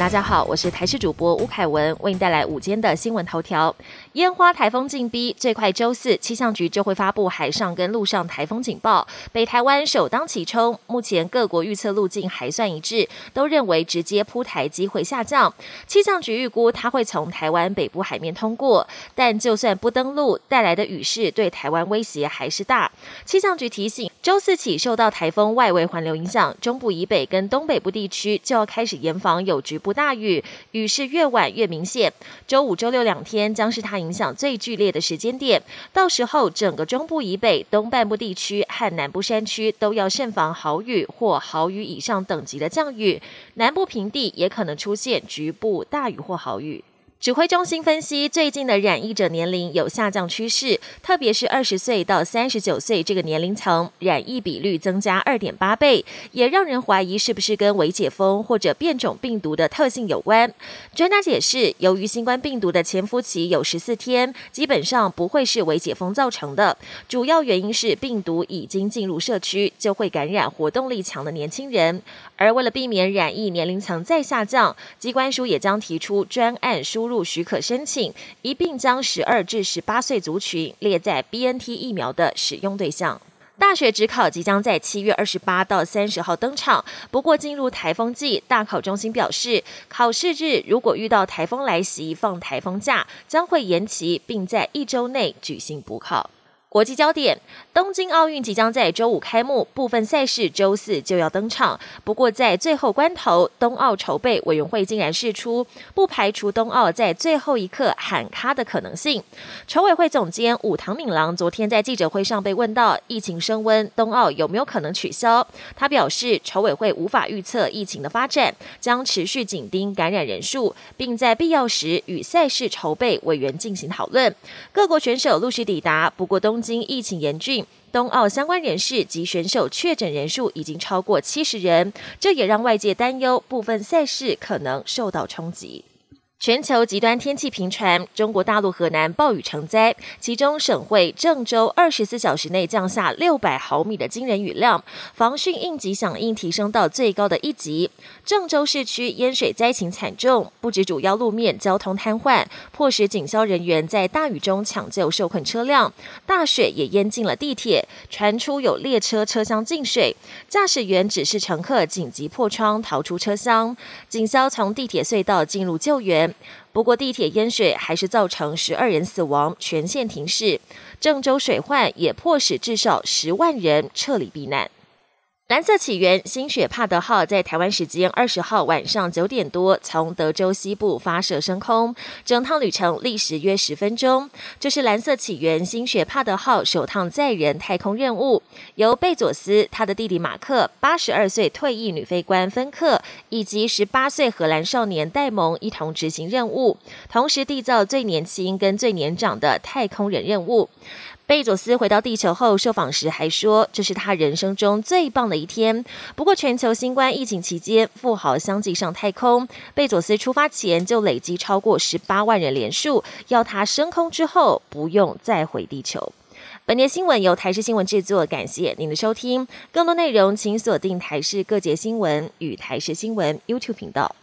大家好，我是台视主播吴凯文，为您带来午间的新闻头条。烟花台风进逼，最快周四气象局就会发布海上跟陆上台风警报，北台湾首当其冲。目前各国预测路径还算一致，都认为直接扑台机会下降。气象局预估它会从台湾北部海面通过，但就算不登陆，带来的雨势对台湾威胁还是大。气象局提醒，周四起受到台风外围环流影响，中部以北跟东北部地区就要开始严防有局部不大雨，雨势越晚越明显。周五、周六两天将是它。影响最剧烈的时间点，到时候整个中部以北、东半部地区和南部山区都要慎防豪雨或豪雨以上等级的降雨，南部平地也可能出现局部大雨或豪雨。指挥中心分析，最近的染疫者年龄有下降趋势，特别是二十岁到三十九岁这个年龄层，染疫比率增加二点八倍，也让人怀疑是不是跟微解封或者变种病毒的特性有关。专家解释，由于新冠病毒的潜伏期有十四天，基本上不会是微解封造成的，主要原因是病毒已经进入社区，就会感染活动力强的年轻人。而为了避免染疫年龄层再下降，机关署也将提出专案输入许可申请，一并将十二至十八岁族群列在 BNT 疫苗的使用对象。大学指考即将在七月二十八到三十号登场，不过进入台风季，大考中心表示，考试日如果遇到台风来袭，放台风假将会延期，并在一周内举行补考。国际焦点：东京奥运即将在周五开幕，部分赛事周四就要登场。不过在最后关头，冬奥筹备委员会竟然释出，不排除冬奥在最后一刻喊卡的可能性。筹委会总监武堂敏郎昨天在记者会上被问到，疫情升温，冬奥有没有可能取消？他表示，筹委会无法预测疫情的发展，将持续紧盯感染人数，并在必要时与赛事筹备委员进行讨论。各国选手陆续抵达，不过东。今疫情严峻，冬奥相关人士及选手确诊人数已经超过七十人，这也让外界担忧部分赛事可能受到冲击。全球极端天气频传，中国大陆河南暴雨成灾，其中省会郑州二十四小时内降下六百毫米的惊人雨量，防汛应急响应提升到最高的一级。郑州市区淹水灾情惨重，不止主要路面交通瘫痪，迫使警消人员在大雨中抢救受困车辆。大水也淹进了地铁，传出有列车车厢进水，驾驶员指示乘客紧急破窗逃出车厢。警消从地铁隧道进入救援。不过，地铁淹水还是造成十二人死亡，全线停驶。郑州水患也迫使至少十万人撤离避难。蓝色起源新雪帕德号在台湾时间二十号晚上九点多从德州西部发射升空，整趟旅程历时约十分钟。这是蓝色起源新雪帕德号首趟载人太空任务，由贝佐斯、他的弟弟马克、八十二岁退役女飞官芬克以及十八岁荷兰少年戴蒙一同执行任务，同时缔造最年轻跟最年长的太空人任务。贝佐斯回到地球后受访时还说，这是他人生中最棒的一天。不过，全球新冠疫情期间，富豪相继上太空，贝佐斯出发前就累积超过十八万人连数，要他升空之后不用再回地球。本节新闻由台视新闻制作，感谢您的收听。更多内容请锁定台视各节新闻与台视新闻 YouTube 频道。